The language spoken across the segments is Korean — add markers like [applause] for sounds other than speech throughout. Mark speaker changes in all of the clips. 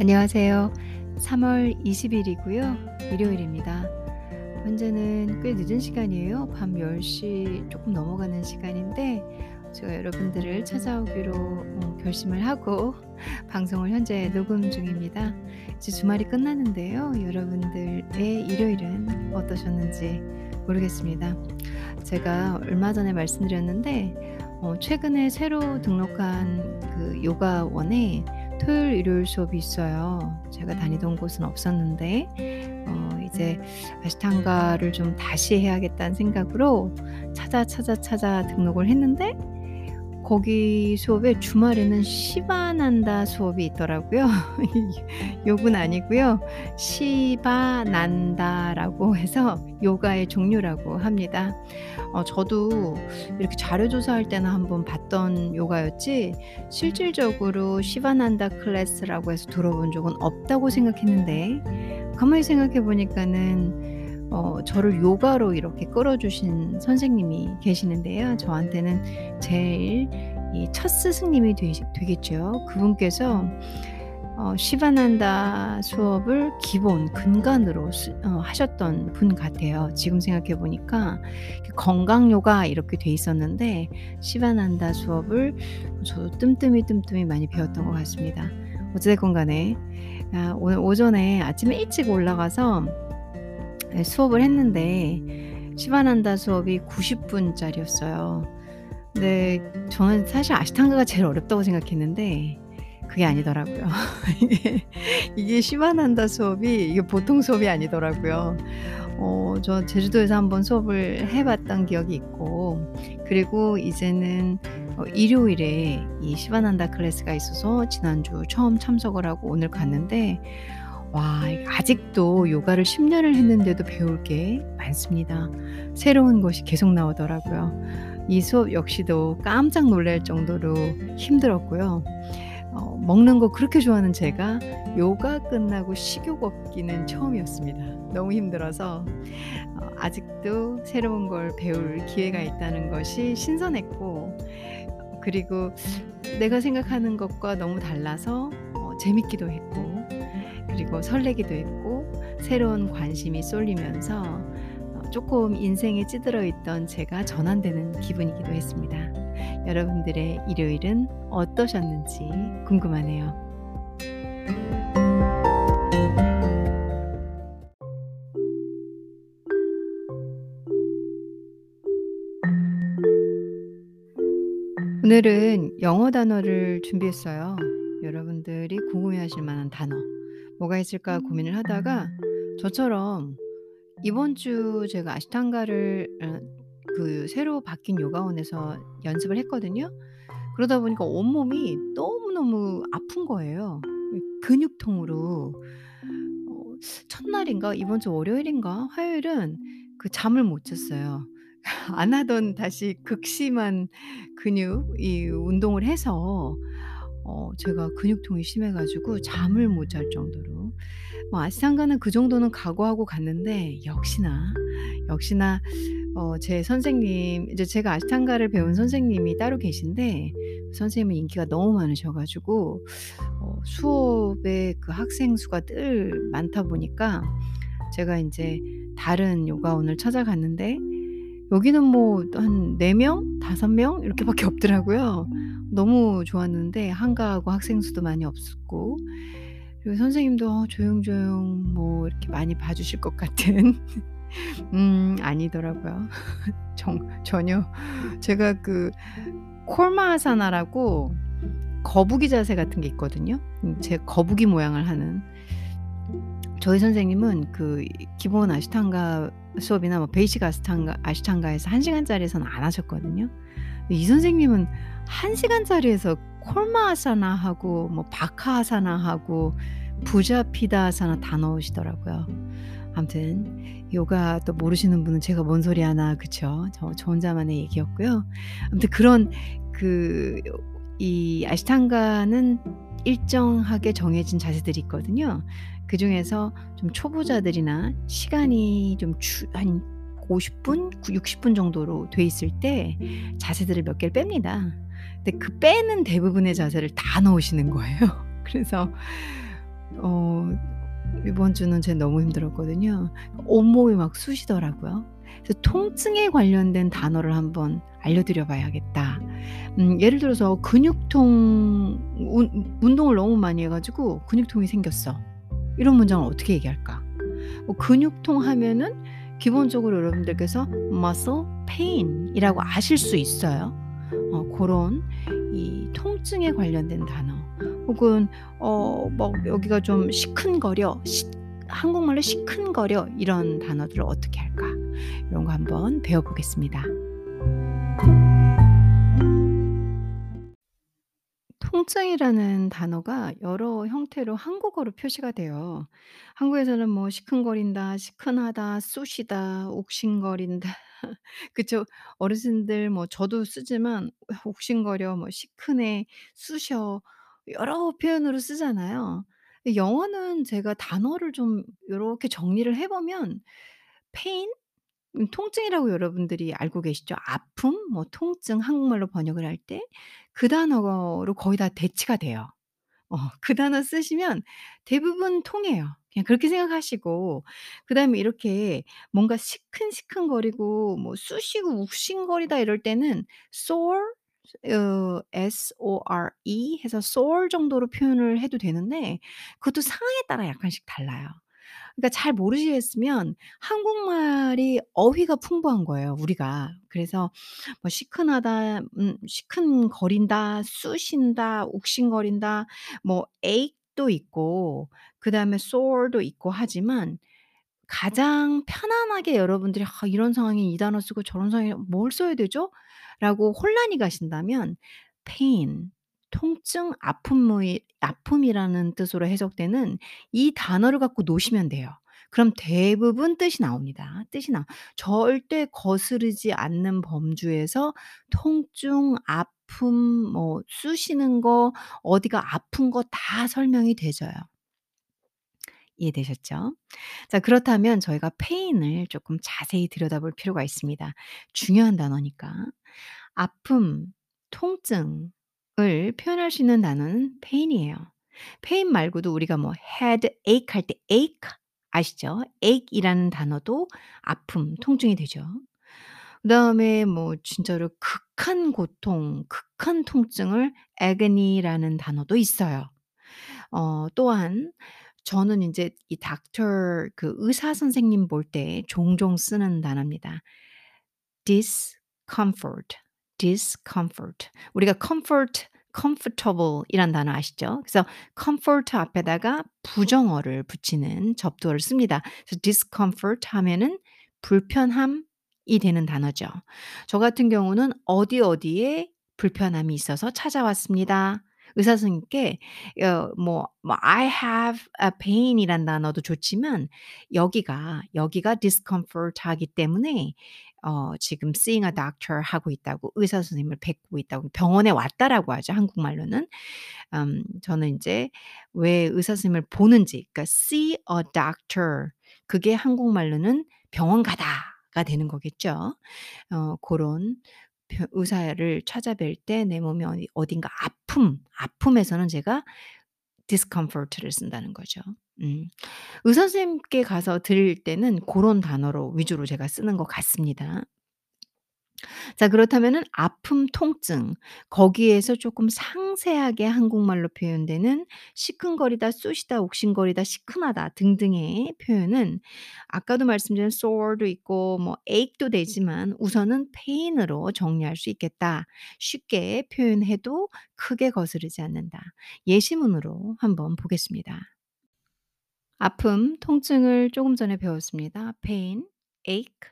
Speaker 1: 안녕하세요. 3월 20일이고요. 일요일입니다. 현재는 꽤 늦은 시간이에요. 밤 10시 조금 넘어가는 시간인데 제가 여러분들을 찾아오기로 어, 결심을 하고 [laughs] 방송을 현재 녹음 중입니다. 이제 주말이 끝났는데요. 여러분들의 일요일은 어떠셨는지 모르겠습니다. 제가 얼마 전에 말씀드렸는데 어, 최근에 새로 등록한 그 요가원에 토요일 일요일 수업이 있어요. 제가 다니던 곳은 없었는데 어, 이제 아시탄가를 좀 다시 해야겠다는 생각으로 찾아 찾아 찾아 등록을 했는데 거기 수업에 주말에는 시바난다 수업이 있더라고요. [laughs] 욕은 아니고요. 시바난다라고 해서 요가의 종류라고 합니다. 어, 저도 이렇게 자료 조사할 때는 한번 봤던 요가였지 실질적으로 시바난다 클래스라고 해서 들어본 적은 없다고 생각했는데 가만히 생각해 보니까는 어, 저를 요가로 이렇게 끌어주신 선생님이 계시는데요. 저한테는 제일 첫 스승님이 되, 겠죠 그분께서 어, 시바난다 수업을 기본 근간으로 수, 어, 하셨던 분 같아요. 지금 생각해 보니까 건강 요가 이렇게 돼 있었는데 시바난다 수업을 저도 뜸뜸이 뜸뜸이 많이 배웠던 것 같습니다. 어찌됐건 간에 아, 오늘 오전에 아침에 일찍 올라가서 네, 수업을 했는데 시바난다 수업이 90분짜리였어요. 근데 저는 사실 아시탄가가 제일 어렵다고 생각했는데 그게 아니더라고요. [laughs] 이게, 시바난다 수업이 이게 보통 수업이 아니더라고요. 어, 저 제주도에서 한번 수업을 해봤던 기억이 있고 그리고 이제는 어, 일요일에 이 시바난다 클래스가 있어서 지난주 처음 참석을 하고 오늘 갔는데 와, 아직도 요가를 10년을 했는데도 배울 게 많습니다. 새로운 것이 계속 나오더라고요. 이 수업 역시도 깜짝 놀랄 정도로 힘들었고요. 어, 먹는 거 그렇게 좋아하는 제가 요가 끝나고 식욕 없기는 처음이었습니다. 너무 힘들어서 어, 아직도 새로운 걸 배울 기회가 있다는 것이 신선했고 그리고 내가 생각하는 것과 너무 달라서 어, 재밌기도 했고 그리고 설레기도 했고 새로운 관심이 쏠리면서 어, 조금 인생에 찌들어 있던 제가 전환되는 기분이기도 했습니다. 여러분들의 일요일은 어떠셨는지 궁금하네요. 오늘은 영어 단어를 준비했어요. 여러분들이 궁금해하실 만한 단어. 뭐가 있을까 고민을 하다가 저처럼 이번 주 제가 아시탄가를 어, 그 새로 바뀐 요가원에서 연습을 했거든요. 그러다 보니까 온몸이 너무너무 아픈 거예요. 근육통으로. 어, 첫날인가 이번 주 월요일인가 화요일은 그 잠을 못 잤어요. [laughs] 안 하던 다시 극심한 근육 이 운동을 해서 어 제가 근육통이 심해 가지고 잠을 못 잘 정도로 뭐 아시탄가는 그 정도는 각오하고 갔는데 역시나, 역시나 어 제 선생님 이제 제가 아시탄가를 배운 선생님이 따로 계신데 그 선생님은 인기가 너무 많으셔 가지고 어 수업에 그 학생 수가 늘 많다 보니까 제가 인제 다른 요가원을 찾아갔는데 여기는 뭐 한 4 명, 5명 이렇게밖에 없더라고요. 너무 좋았는데 한가하고 학생 수도 많이 없었고 그리고 선생님도 어 조용조용 뭐 이렇게 많이 봐 주실 것 같은 [laughs] 음 아니더라고요. [laughs] 정 전혀 제가 그 콜마하사나라고 거북이 자세 같은 게 있거든요. 음제 거북이 모양을 하는 저희 선생님은 그 기본 아시탄가 수업이나 뭐 베이직 아시탄가 아시탄가에서 1 시간짜리에서는 안 하셨거든요. 이 선생님은 1 시간짜리에서 콜마아사나 하고 뭐 바카아사나 하고 부자피다아사나 다 넣으시더라고요. 아무튼 요가 또 모르시는 분은 제가 뭔 소리 하나 그쵸? 저, 저 혼자만의 얘기였고요. 아무튼 그런 그 이 아시탄가는 일정하게 정해진 자세들이 있거든요. 그 중에서 좀 초보자들이나 시간이 좀한 50분, 60분 정도로 돼 있을 때 자세들을 몇 개를 뺍니다. 근데 그 빼는 대부분의 자세를 다 넣으시는 거예요. [laughs] 그래서 어 이번 주는 제가 너무 힘들었거든요. 온몸이 막 쑤시더라고요. 그래서 통증에 관련된 단어를 한번 알려드려 봐야겠다. 음 예를 들어서 근육통 운 운동을 너무 많이 해 가지고 근육통이 생겼어. 이런 문장을 어떻게 얘기할까? 뭐 근육통 하면은 기본적으로 여러분들께서 muscle pain 이라고 아실 수 있어요. 어 고런 이 통증에 관련된 단어 혹은 어뭐 여기가 좀 시큰거려 시 한국말로 시큰거려 이런 단어들을 어떻게 할까? 이런 거 한번 배워 보겠습니다. 통증이라는 단어가 여러 형태로 한국어로 표시가 돼요. 한국에서는 뭐 시큰거린다, 시큰하다, 쑤시다, 옥신거린다. [laughs] 그쵸. 어르신들 뭐 저도 쓰지만 옥신거려, 뭐 시큰해, 쑤셔 여러 표현으로 쓰잖아요. 영어는 제가 단어를 좀 요렇게 정리를 해 보면 pain 음 통증이라고 여러분들이 알고 계시죠? 아픔, 뭐 통증 한국말로 번역을 할 때 그 단어로 거의 다 대치가 돼요. 어 그 단어 쓰시면 대부분 통해요. 그냥 그렇게 생각하시고 그다음에 이렇게 뭔가 시큰시큰거리고 뭐 쑤시고 욱신거리다 이럴 때는 sore 어 S-O-R-E 해서 sore 정도로 표현을 해도 되는데 그것도 상황에 따라 약간씩 달라요. 그러니까 잘 모르시겠으면 한국말이 어휘가 풍부한 거예요 우리가. 그래서 뭐 시큰하다 음 시큰거린다, 쑤신다, 욱신거린다 뭐 ache도 있고 그 다음에 sore도 있고 하지만 가장 편안하게 여러분들이 '아 이런 상황에 이 단어 쓰고 저런 상황에 뭘 써야 되죠?' 라고 혼란이 가신다면 pain 통증, 아픔의 아픔이라는 뜻으로 해석되는 이 단어를 갖고 노시면 돼요. 그럼 대부분 뜻이 나옵니다. 뜻이 나 절대 거스르지 않는 범주에서 통증, 아픔, 뭐 쑤시는 거, 어디가 아픈 거 다 설명이 되져요. 이해되셨죠? 자 그렇다면 저희가 pain을 쪼끔 자세히 들여다볼 필요가 있습니다. 중요한 단어니까. 아픔, 통증을 표현할 수 있는 단어는 pain이에요. pain 말고도 우리가 뭐 headache 할 때 ache 아시죠? ache이라는 단어도 아픔, 통증이 되죠. 그다음에 뭐 진짜로 극한 고통, 극한 통증을 agony라는 단어도 있어요. 어 또한 저는 인제 이 doctor 그 의사 선생님 볼 때 종종 쓰는 단어입니다. discomfort, discomfort. 우리가 comfort, comfortable 이란 단어 아시죠? 그래서 comfort 앞에다가 부정어를 붙이는 접두어를 씁니다. 그래서 discomfort 하면은 불편함이 되는 단어죠. 저 같은 경우는 어디 어디에 불편함이 있어서 찾아왔습니다. 의사 선생님께 어 뭐 뭐 I have a pain이란 단어도 좋지만 여기가, 여기가 discomfort 하기 때문에 어 지금 seeing a doctor 하고 있다고 의사 선생님을 뵙고 있다고 병원에 왔다라고 하죠 한국말로는. 음 저는 인제 왜 의사 선생님을 보는지 그러니까 see a doctor 그게 한국말로는 병원 가다 가 되는 거겠죠. 어벼 의사를 찾아뵐 때 내 몸이 어디 어딘가 아픔, 아픔에서는 제가 discomfort를 쓴다는 거죠. 음. 의사 선생님께 가서 들을 때는 고런 단어로 위주로 제가 쓰는 것 같습니다. 자 그렇다면은 아픔, 통증 거기에서 쪼끔 상세하게 한국말로 표현되는 시큰거리다, 쑤시다, 옥신거리다, 시큼하다 등등의 표현은 아까도 말씀드린 sore도 있고 뭐 ache도 되지만 우선은 pain으로 정리할 수 있겠다. 쉽게 표현해도 크게 거스르지 않는다. 예시문으로 한번 보겠습니다. 아픔, 통증을 조금 전에 배웠습니다. pain, ache,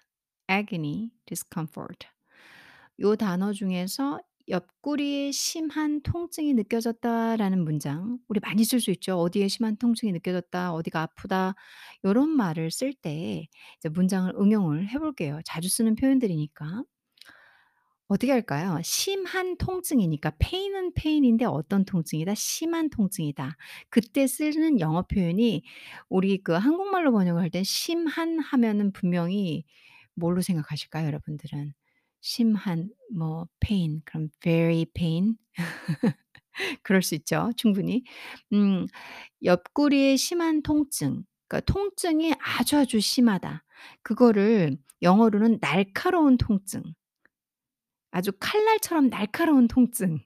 Speaker 1: agony, discomfort. 요 단어 중에서 "옆구리에 심한 통증이 느껴졌다."라는 문장 우리 많이 쓸 수 있죠. "어디에 심한 통증이 느껴졌다. 어디가 아프다." 요런 말을 쓸 때 이제 문장을 응용을 해 볼게요. 자주 쓰는 표현들이니까. 어떻게 할까요? 심한 통증이니까 pain은 pain인데 어떤 통증이다? 심한 통증이다. 그때 쓰는 영어 표현이 우리 그 한국말로 번역을 할 땐 심한 하면은 분명히 뭘로 생각하실까요 여러분들은? 심한 뭐 pain 그럼 very pain [laughs] 그럴 수 있죠 충분히. 음 옆구리에 심한 통증 그러니까 통증이 아주 아주 심하다. 그거를 영어로는 날카로운 통증 아주 칼날처럼 날카로운 통증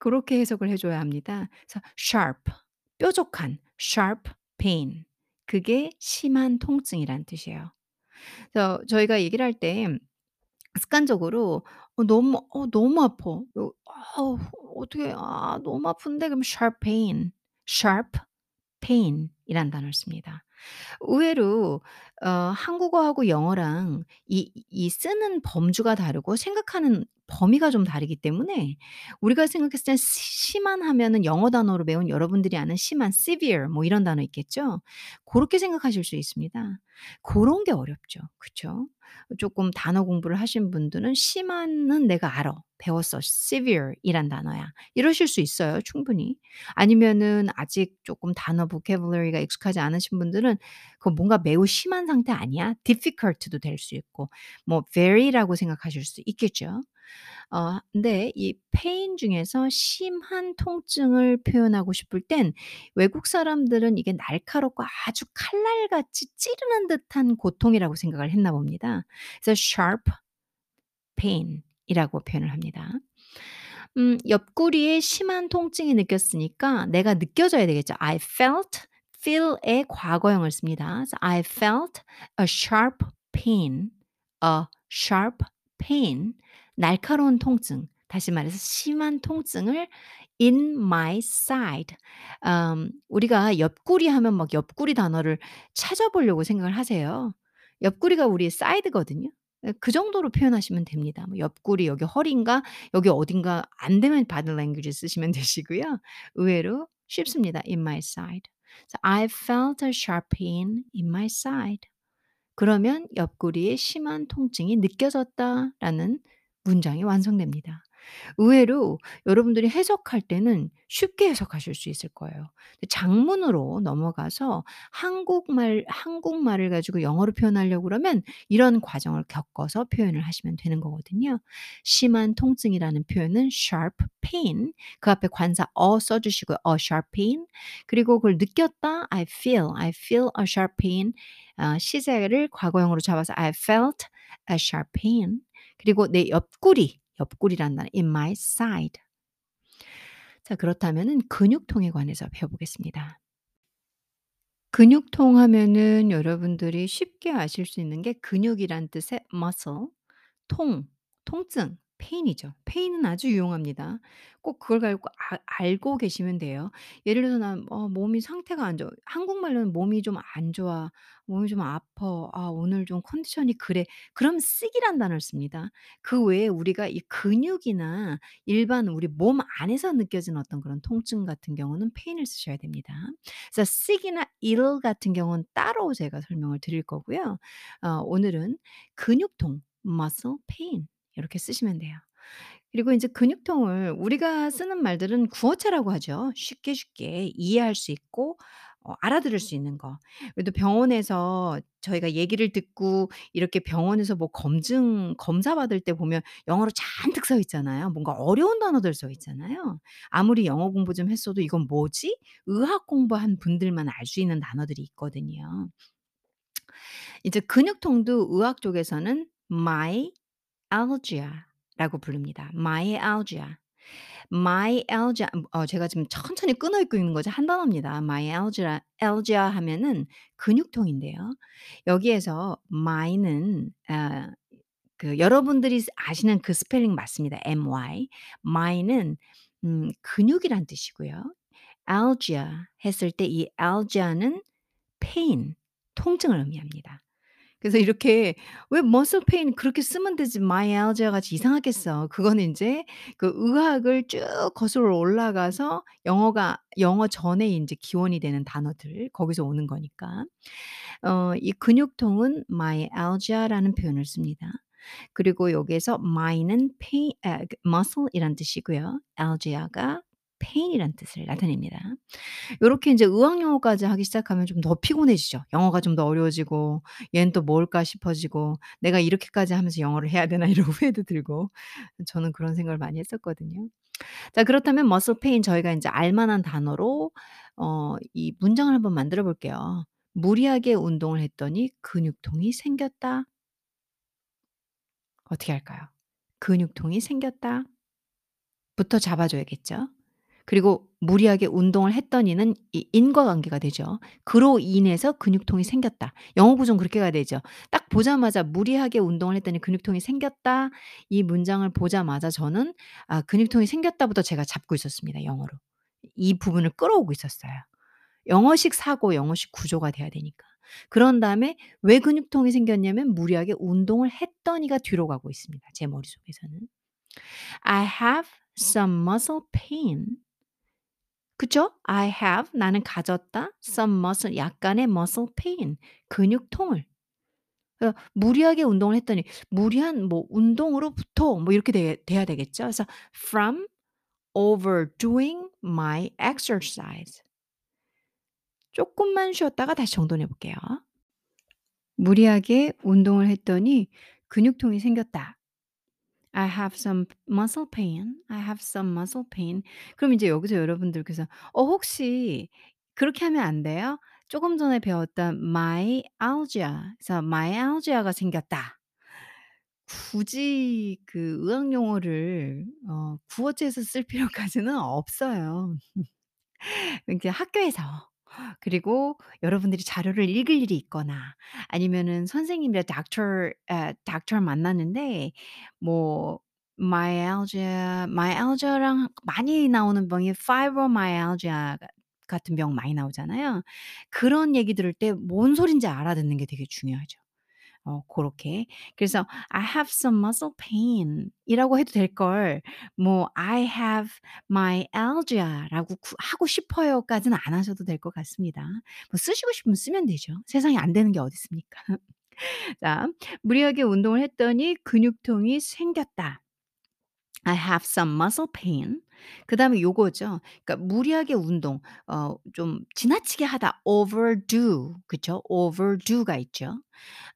Speaker 1: 고렇게 해석을 해 줘야 합니다. 그래서 sharp 뾰족한 sharp pain 그게 심한 통증이란 뜻이에요. 그래서 저희가 얘기를 할때 습관적으로 "어 너무 어 너무 아파. 어 아우 어떡해. 아 너무 아픈데." 그러면 sharp pain, sharp pain 이라는 단어를 씁니다. 의외로 어 한국어하고 영어랑 이 이 쓰는 범주가 다르고 생각하는 범위가 좀 다르기 때문에 우리가 생각했을 때 시 심한 하면은 영어 단어로 배운 여러분들이 아는 심한 severe 뭐 이런 단어 있겠죠? 고렇게 생각하실 수 있습니다. 고런 게 어렵죠. 그쵸? 쪼끔 단어 공부를 하신 분들은 "심한"은 내가 알아. 배웠어. "severe 이란 단어야." 이러실 수 있어요 충분히. 아니면은 아직 쪼끔 단어 vocabulary가 익숙하지 않으신 분들은 "그거 뭔가 매우 심한 상태 아니야?" difficult도 될 수 있고 뭐 very라고 생각하실 수 있겠죠. 어 근데 이 pain 중에서 심한 통증을 표현하고 싶을 땐 외국 사람들은 이게 날카롭고 아주 칼날같이 찌르는 듯한 고통이라고 생각을 했나 봅니다. 그래서 sharp pain 이라고 표현을 합니다. 음 옆구리에 심한 통증이 느꼈으니까 내가 느껴져야 되겠죠. I felt feel의 과거형을 씁니다. 그래서 I felt a sharp pain, a sharp pain 날카로운 통증 다시 말해서 심한 통증을 in my side. 음 우리가 옆구리 하면 막 옆구리 단어를 찾아보려고 생각을 하세요. 옆구리가 우리의 side거든요. 예그 정도로 표현하시면 됩니다. 뭐 옆구리 여기 허리인가 여기 어딘가 안 되면 body language 쓰시면 [laughs] 되시고요. 의외로 쉽습니다. in my side. 그래서 I felt a sharp pain in my side. 그러면 "옆구리에 심한 통증이 느껴졌다."라는 문장이 완성됩니다. 의외로 여러분들이 해석할 때는 쉽게 해석하실 수 있을 거예요. 장문으로 넘어가서 한국말 한국말을 가지고 영어로 표현하려고 그러면 이런 과정을 겪어서 표현을 하시면 되는 거거든요. 심한 통증이라는 표현은 sharp pain 그 앞에 관사 a 써 주시고요. a sharp pain 그리고 그걸 느꼈다 I feel, I feel a sharp pain 아 시제를 과거형으로 잡아서 I felt a sharp pain 그리고 내 옆구리, 옆구리라는 단어 in my side. 자 그렇다면은 근육통에 관해서 배워보겠습니다. 근육통 하면은 여러분들이 쉽게 아실 수 있는 게 근육이란 뜻의 muscle 통, 통증 pain이죠. pain은 아주 유용합니다. 꼭 그걸 갈고 아 알고 계시면 돼요. 예를 들어서 "난 어 몸이 상태가 안 좋아." 한국말로는 "몸이 좀 안 좋아. 몸이 좀 아파. 아 오늘 좀 컨디션이 그래." 그럼 sick이란 단어를 씁니다. 그 외에 우리가 이 근육이나 일반 우리 몸 안에서 느껴지는 어떤 그런 통증 같은 경우는 pain을 쓰셔야 됩니다. 그래서 sick이나 ill 같은 경우는 따로 제가 설명을 드릴 거고요. 어 오늘은 근육통 muscle pain 요렇게 쓰시면 돼요. 그리고 인제 근육통을 우리가 쓰는 말들은 구어체라고 하죠. 쉽게 쉽게 이해할 수 있고 어 알아들을 수 있는 거. 그래도 병원에서 저희가 얘기를 듣고 이렇게 병원에서 뭐 검증 검사 받을 때 보면 영어로 잔뜩 써 있잖아요. 뭔가 어려운 단어들 써 있잖아요. 아무리 영어 공부 좀 했어도 '이건 뭐지?' 의학 공부한 분들만 알 수 있는 단어들이 있거든요. 이제 근육통도 의학 쪽에서는 myalgia라고 부릅니다. myalgia. myalgia 음어 제가 지금 천천히 끊어 읽고 있는 거죠. 한 단어입니다. myalgia algia 하면은 근육통인데요. 여기에서 my는 아 그 여러분들이 쓰 아시는 그 스펠링 맞습니다. my. my는 음 근육이란 뜻이고요. algia 했을 때 이 algia는 pain 통증을 의미합니다. 그래서 이렇게 왜 muscle pain 그렇게 쓰면 되지 myalgia 같이 이상하겠어. 그거는 인제 그 의학을 쭉 거슬러 올라가서 영어가 영어 전에 인제 기원이 되는 단어들 거기서 오는 거니까. 어 이 근육통은 myalgia라는 표현을 씁니다. 그리고 여기에서 my는 pain 아 그 muscle이란 뜻이고요. algia가 pain이란 뜻을 나타냅니다. 요렇게 인제 의학 용어까지 하기 시작하면 좀 더 피곤해지죠. 영어가 좀 더 어려워지고 '얘는 또 뭘까?' 싶어지고 '내가 이렇게까지 하면서 영어를 해야 되나?' 이런 [laughs] 후회도 들고 저는 그런 생각을 많이 했었거든요. 자 그렇다면 muscle pain 저희가 인제 알 만한 단어로 어 이 문장을 한번 만들어 볼게요. "무리하게 운동을 했더니 근육통이 생겼다." 어떻게 할까요? "근육통이 생겼다." 부터 잡아 줘야겠죠. 그리고 무리하게 운동을 했더니는 이 인과관계가 되죠. "그로 인해서 근육통이 생겼다." 영어 구조는 그렇게 가야 되죠. 딱 보자마자 "무리하게 운동을 했더니 근육통이 생겼다." 이 문장을 보자마자 저는 아 "근육통이 생겼다."부터 제가 잡고 있었습니다 영어로. 이 부분을 끌어오고 있었어요. 영어식 사고, 영어식 구조가 돼야 되니까. 그런 다음에 왜 근육통이 생겼냐면 무리하게 운동을 했더니가 뒤로 가고 있습니다 제 머릿속에서는. I have some muscle pain. 그쵸? I have 나는 가졌다 some muscle 약간의 muscle pain 근육통을. 어 무리하게 운동을 했더니 무리한 뭐 운동으로부터 뭐 이렇게 돼 돼야 되겠죠. 그래서 from overdoing my exercise. 쪼끔만 쉬었다가 다시 정돈해 볼게요. 무리하게 운동을 했더니 근육통이 생겼다. I have some muscle pain. I have some muscle pain. 그럼 이제 여기서 여러분들께서 "어 혹시 그렇게 하면 안 돼요? 조금 전에 배웠던 myalgia 그래서 myalgia가 생겼다." 굳이 그 의학 용어를 어 구어체에서 쓸 필요까지는 없어요. [laughs] 이렇게 학교에서 그리고 여러분들이 자료를 읽을 일이 있거나 아니면은 선생님이랑 doctor 아 doctor 만났는데 뭐 myalgia myalgia랑 많이 나오는 병이 fibromyalgia 가 같은 병 많이 나오잖아요. 그런 얘기 들을 때 뭔 소린지 알아듣는 게 되게 중요하죠. 어 고렇게. 그래서 "I have some muscle pain." 이라고 해도 될 걸 뭐 "I have myalgia라고 구 하고 싶어요."까지는 안 하셔도 될 것 같습니다. 뭐 쓰시고 싶으면 쓰면 되죠. 세상에 안 되는 게 어디 있습니까? [laughs] 자 무리하게 운동을 했더니 근육통이 생겼다. I have some muscle pain. 그 다음에 요거죠. 그러니까 무리하게 운동 어 좀 지나치게 하다 overdo 그쵸? overdo가 있죠.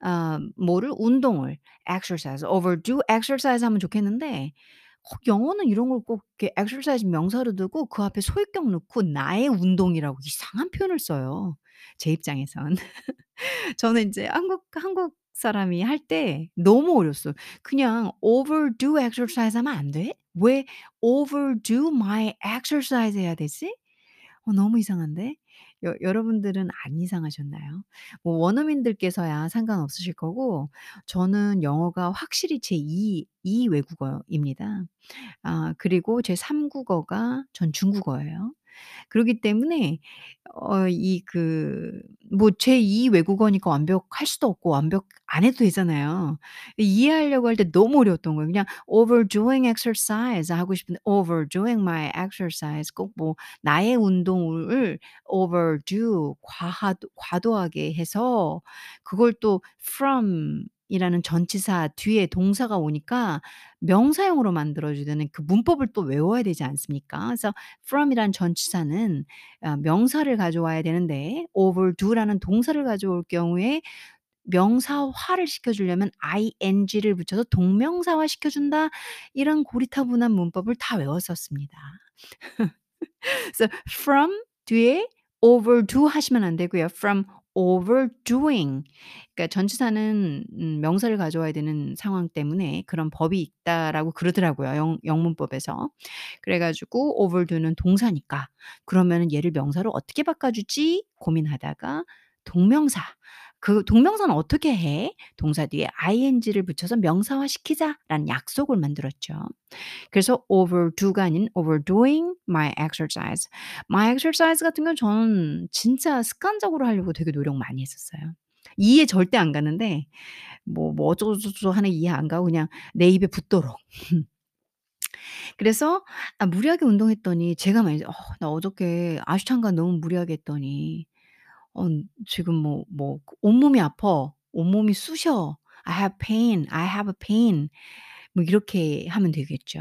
Speaker 1: 아 뭐를 운동을 exercise, overdo exercise 하면 좋겠는데 어 영어는 이런 걸 꼭 이렇게 exercise 명사로 두고 그 앞에 소유격 넣고 나의 운동이라고 이상한 표현을 써요 제 입장에선. [laughs] 저는 인제 한국 한국 사람이 할 때 너무 어려웠어요. 그냥 overdo exercise 하면 안 돼? 왜 overdo my exercise 해야 되지? 어 너무 이상한데? 여 여러분들은 안 이상하셨나요? 뭐 원어민들께서야 상관없으실 거고 저는 영어가 확실히 제2 2 외국어입니다. 아 그리고 제3 국어가 전 중국어예요. 그러기 때문에 어 이 그 뭐 제2 외국어니까 완벽할 수도 없고 완벽 안 해도 되잖아요. 이해하려고 할 때 너무 어려웠던 거예요. 그냥 overdoing exercise 하고 싶은데 overdoing my exercise 꼭 뭐 나의 운동을 overdo 과하도 과도하게 해서 그걸 또 from 이라는 전치사 뒤에 동사가 오니까 명사형으로 만들어 주려는 그 문법을 또 외워야 되지 않습니까? 그래서 from이란 전치사는 아 명사를 가져와야 되는데 overdo라는 동사를 가져올 경우에 명사화를 시켜 주려면 ing를 붙여서 동명사화 시켜 준다. 이런 고리타분한 문법을 다 외웠었습니다. [laughs] 그래서 from 뒤에 overdo 하시면 안 되고요. from overdoing 그러니까 전치사는 음 명사를 가져와야 되는 상황 때문에 그런 법이 있다라고 그러더라고요 영 영문법에서. 그래 가지고 overdo는 동사니까 그러면은 얘를 명사로 어떻게 바꿔 주지 고민하다가 동명사 그 동명사는 어떻게 해? 동사 뒤에 ing를 붙여서 명사화 시키자라는 약속을 만들었죠. 그래서 overdo가 아닌 overdoing my exercise. my exercise 같은 경우는 저는 진짜 습관적으로 하려고 되게 노력 많이 했었어요. 이해 절대 안 가는데 뭐 뭐 어쩌고저쩌고 하는 이해 안 가고 그냥 내 입에 붙도록. [laughs] 그래서 아 무리하게 운동했더니 제가 막 이제 "어 나 어저께 아슈탄가 너무 무리하게 했더니 어 지금 뭐 뭐 온몸이 아파. 온몸이 쑤셔. I have pain. I have a pain." 뭐 이렇게 하면 되겠죠.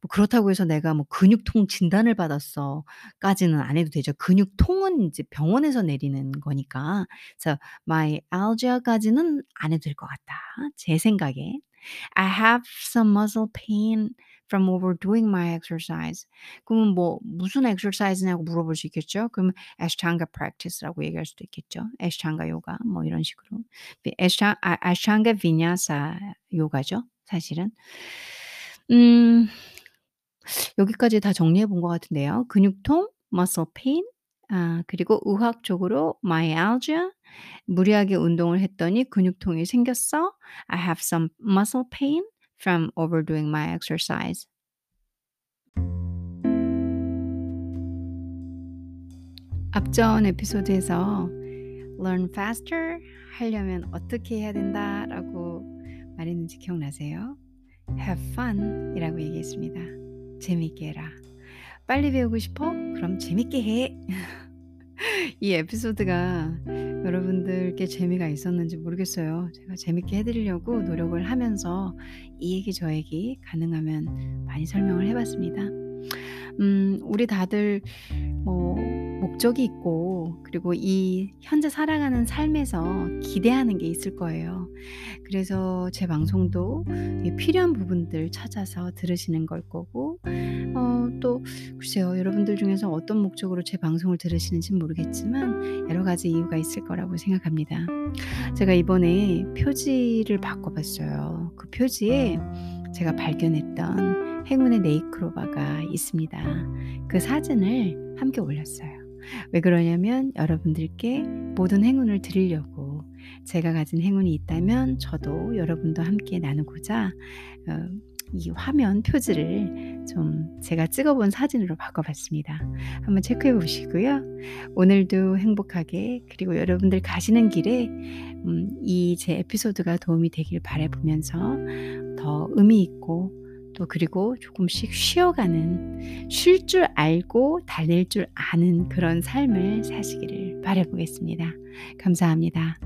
Speaker 1: 뭐 그렇다고 해서 "내가 뭐 근육통 진단을 받았어."까지는 안 해도 되죠. 근육통은 인제 병원에서 내리는 거니까. 그래서 myalgia까지는 안 해도 될 것 같다 제 생각에. I have some muscle pain from overdoing my exercise. 그러면 뭐 무슨 exercise냐고 물어볼 수 있겠죠. 그럼 ashtanga practice라고 얘기할 수도 있겠죠. ashtanga 요가 뭐 이런 식으로. ashtanga vinyasa 요가죠. 사실은. 음. 여기까지 다 정리해 본 것 같은데요. 근육통, muscle pain, 아 그리고 의학적으로 myalgia, 무리하게 운동을 했더니 근육통이 생겼어. I have some muscle pain from overdoing my exercise. learn faster 하려면 어떻게 해야 된다라고 말했는지 기억나세요? have fun 이라고 얘기했습니다. 재밌게 해라. 빨리 배우고 싶어? 그럼 재밌게 해. [laughs] 이 에피소드가 여러분들께 재미가 있었는지 모르겠어요. 제가 재밌게 해드리려고 노력을 하면서 이 얘기 저 얘기 가능하면 많이 설명을 해봤습니다. 음, 우리 다들 뭐 목적이 있고 그리고 이 현재 살아가는 삶에서 기대하는 게 있을 거예요. 그래서 제 방송도 필요한 부분들 찾아서 들으시는 걸 거고 어, 또 글쎄요 여러분들 중에서 어떤 목적으로 제 방송을 들으시는지 모르겠지만 여러 가지 이유가 있을 거라고 생각합니다. 제가 이번에 표지를 바꿔봤어요. 그 표지에 제가 발견했던 행운의 네이크로바가 있습니다. 그 사진을 함께 올렸어요. 왜 그러냐면 여러분들께 모든 행운을 드리려고 제가 가진 행운이 있다면 저도 여러분도 함께 나누고자 어, 이 화면 표지를 좀 제가 찍어본 사진으로 바꿔봤습니다. 한번 체크해 보시고요. 오늘도 행복하게 그리고 여러분들 가시는 길에 음, 이제 에피소드가 도움이 되길 바라보면서 더 의미 있고 또 그리고 조금씩 쉬어가는 쉴 줄 알고 달릴 줄 아는 그런 삶을 사시기를 바라보겠습니다. 감사합니다.